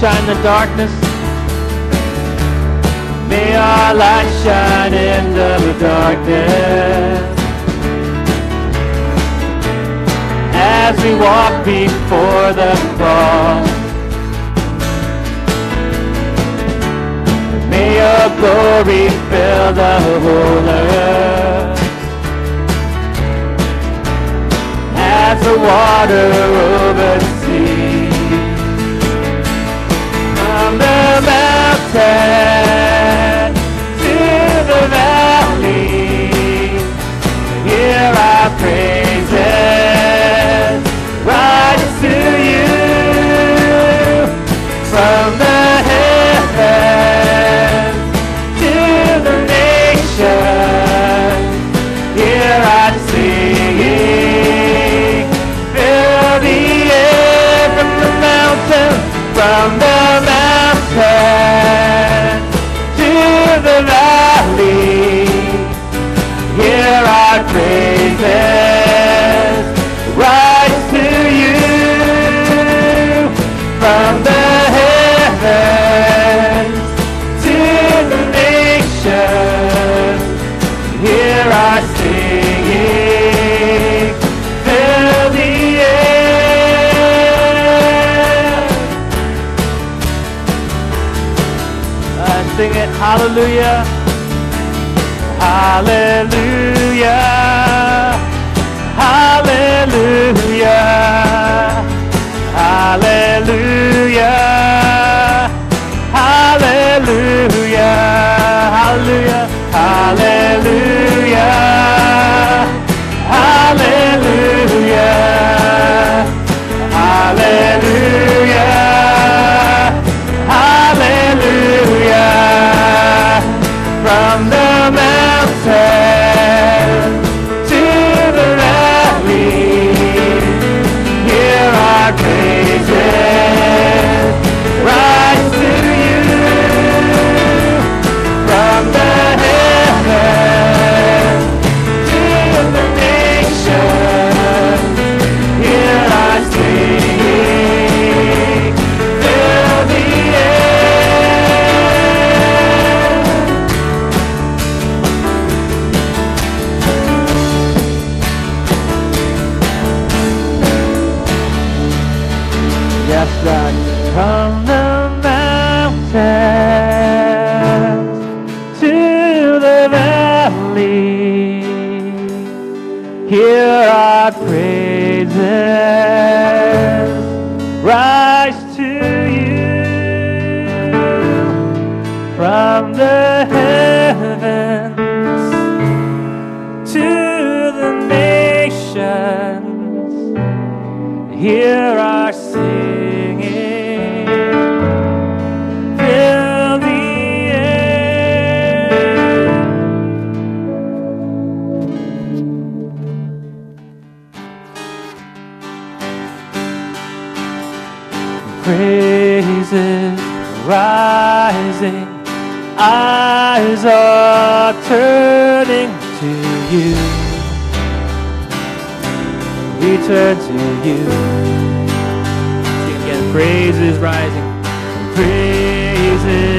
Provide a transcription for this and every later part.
shine the darkness. May our light shine into the darkness. As we walk before the cross. May your glory fill the whole earth. As the water overflows. mountain. Hallelujah. Hallelujah. the heavens to the nations. Hear our singing. Fill the air. Praises rise eyes are turning to you. We turn to you. See again. Praise is rising. Praise is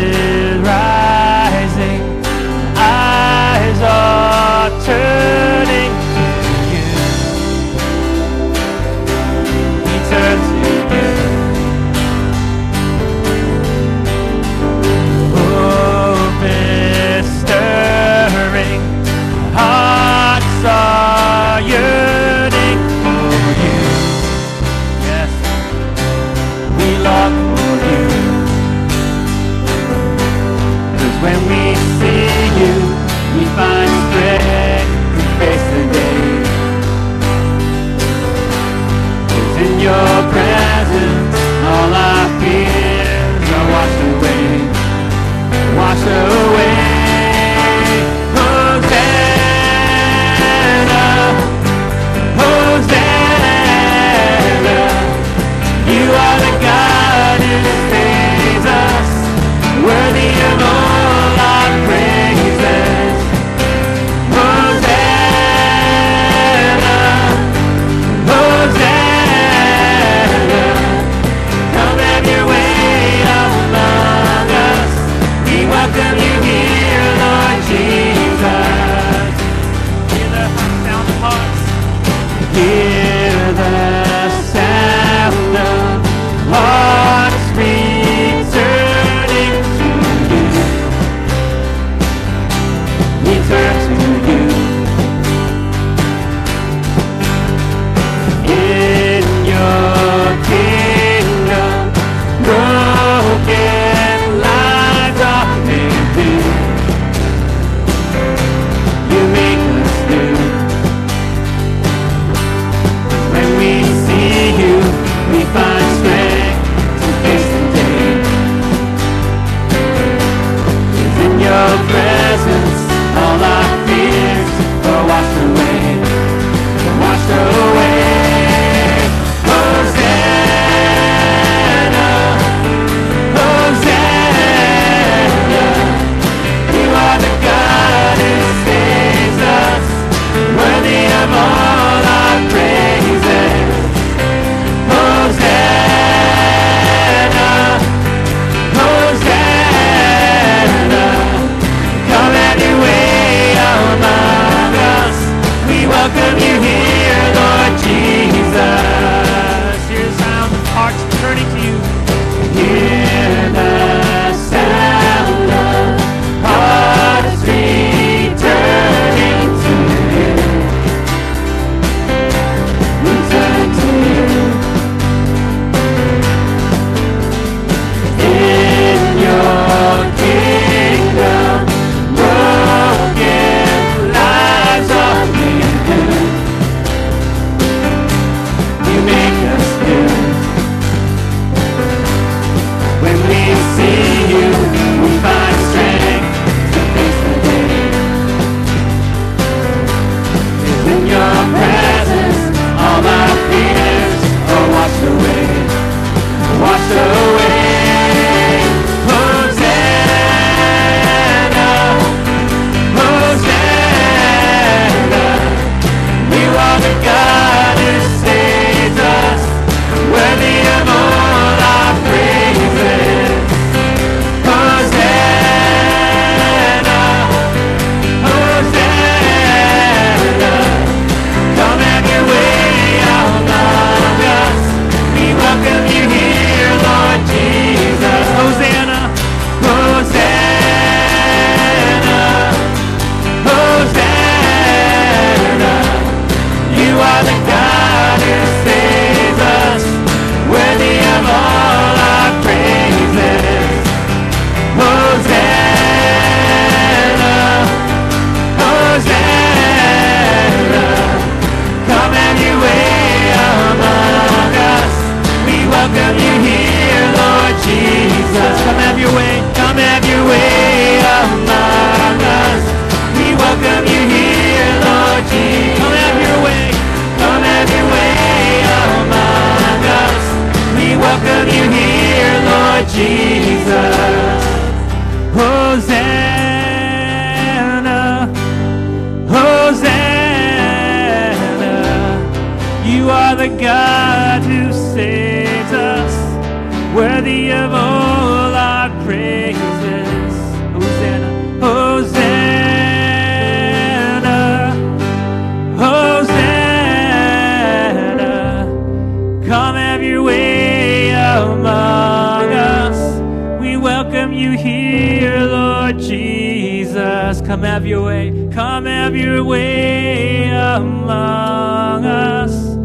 you here, Lord Jesus. Come have your way, come have your way among us.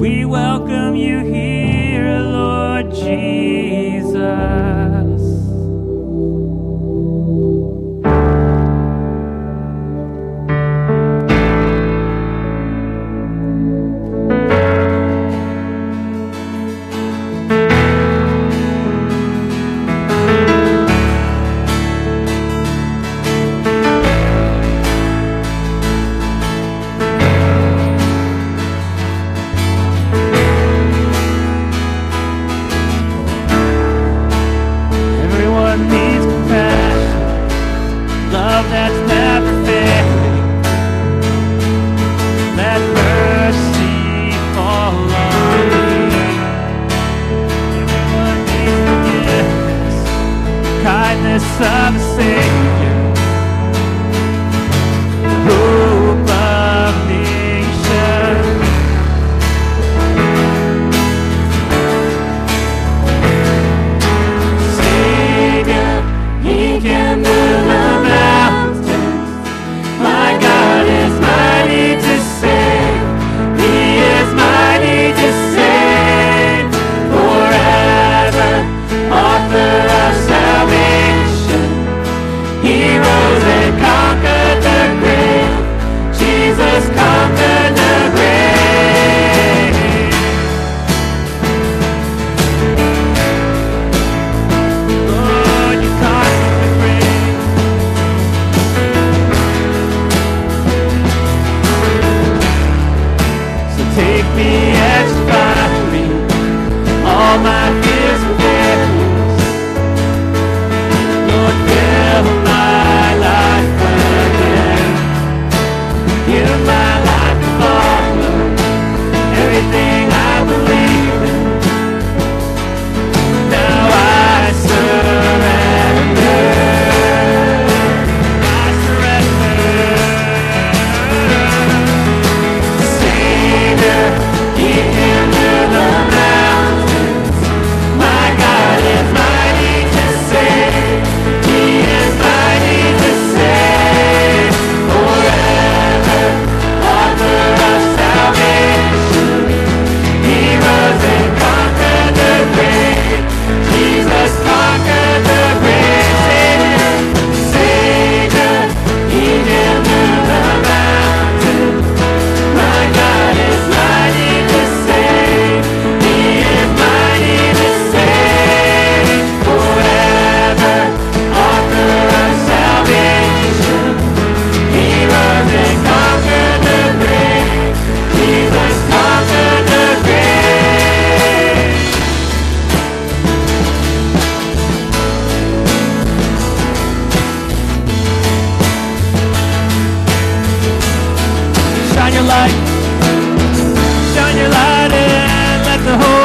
We welcome you here, Lord Jesus.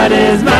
that is my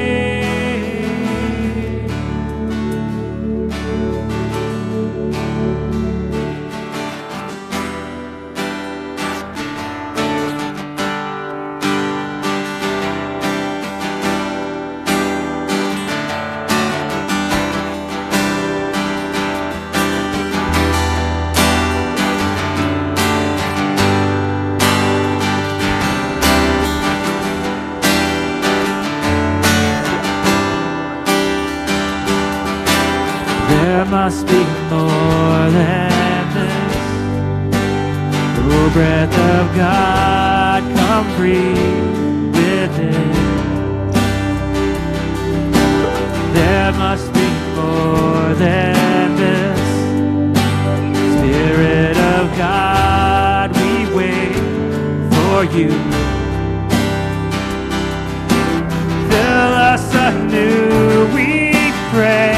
must be more than this. The breath of God, come breathe within. There must be more than this. Spirit of God, we wait for you. Fill us anew, we pray.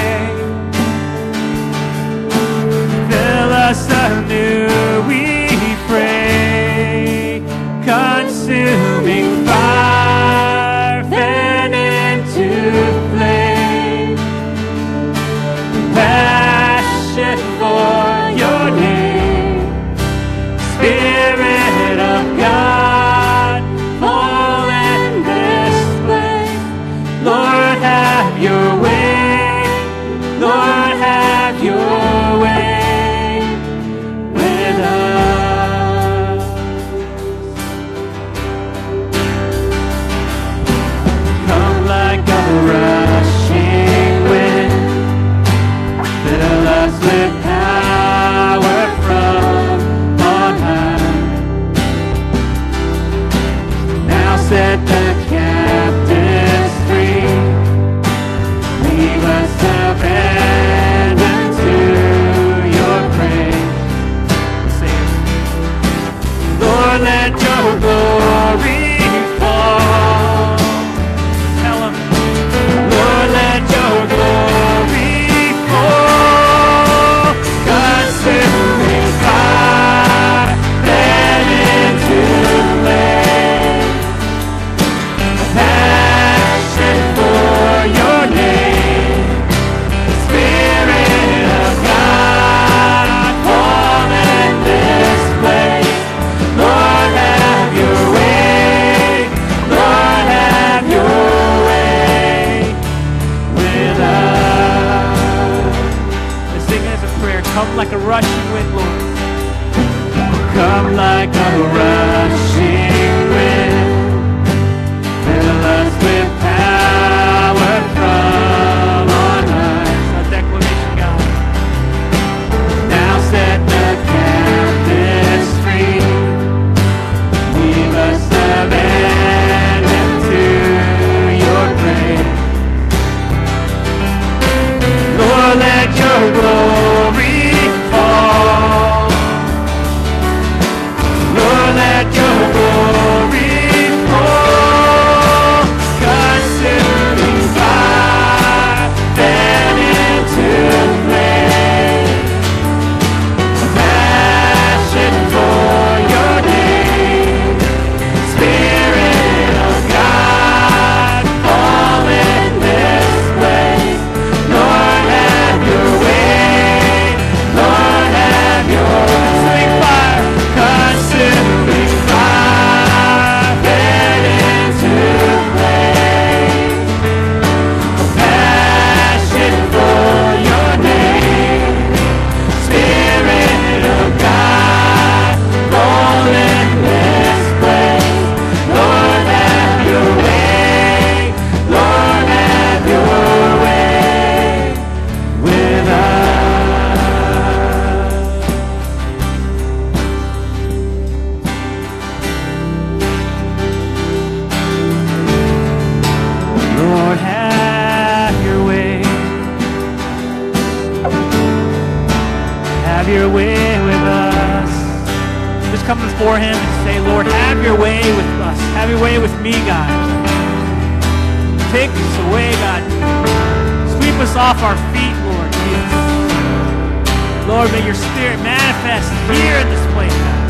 here in this place, God.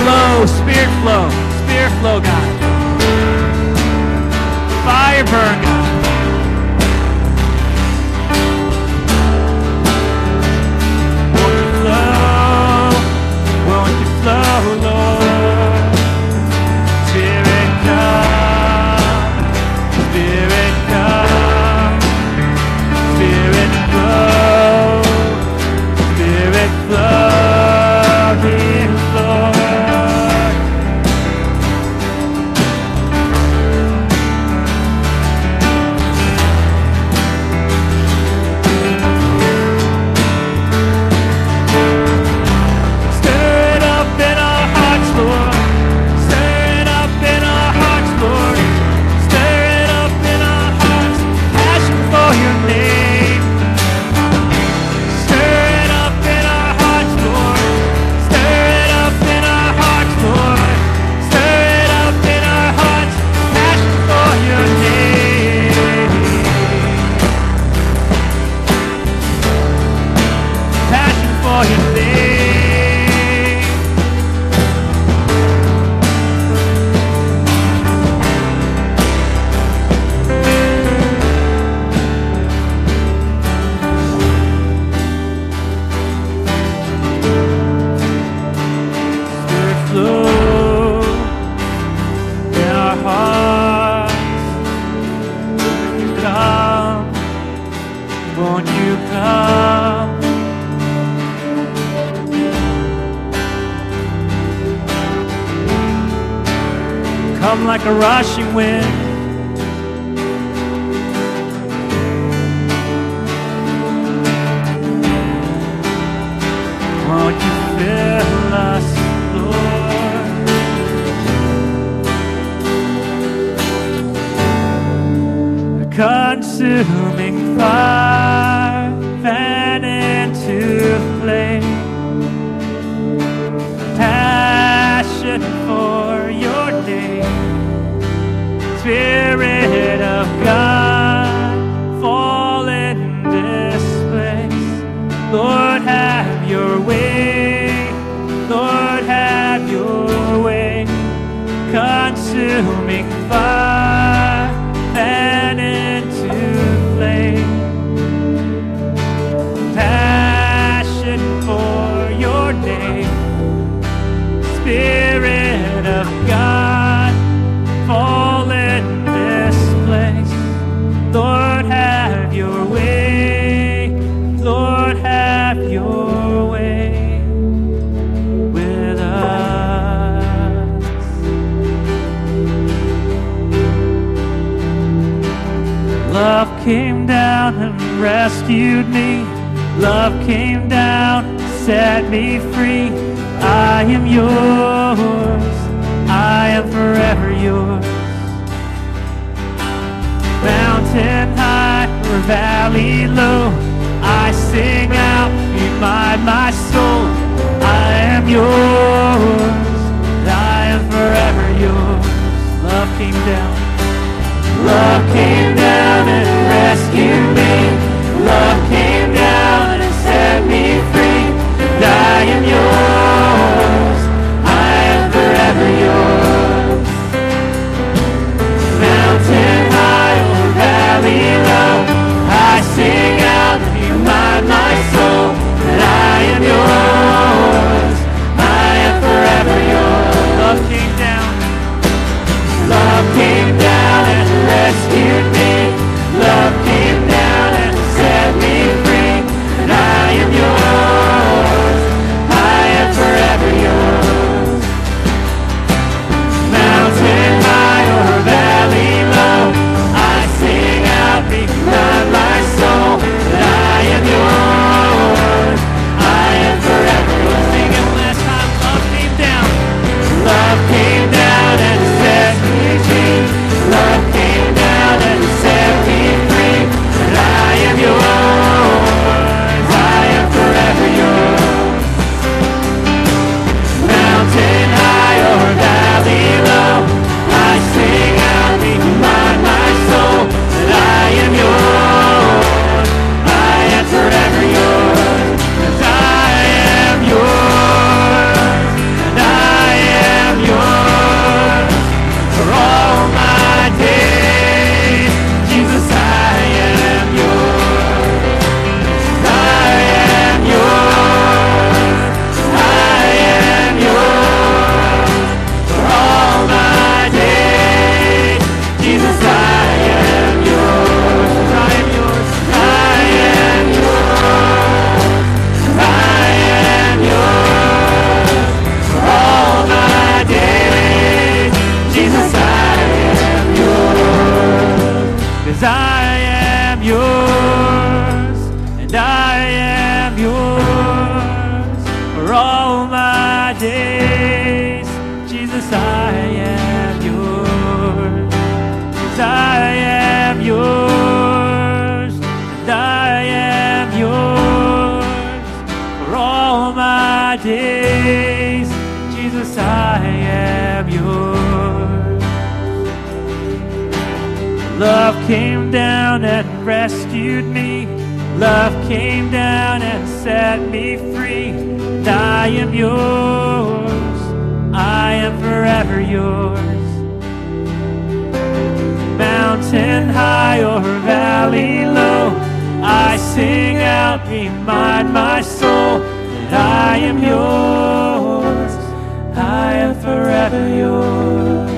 Flow, Spirit flow, Spirit flow, God. Fire burn, like a rushing wind. Won't you fill us, Lord? A consuming coming fire. rescued me. Love came down, set me free. I am yours. I am forever yours. Mountain high or valley low, I sing out, remind my soul, I am yours. I am forever yours. Love came down. Love came down and rescued me love. My days, Jesus, I am yours. Love came down and rescued me. Love came down and set me free. And I am yours. I am forever yours. Mountain high or valley low, I sing out, remind my soul that I am yours. I am forever yours.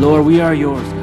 Lord, we are yours.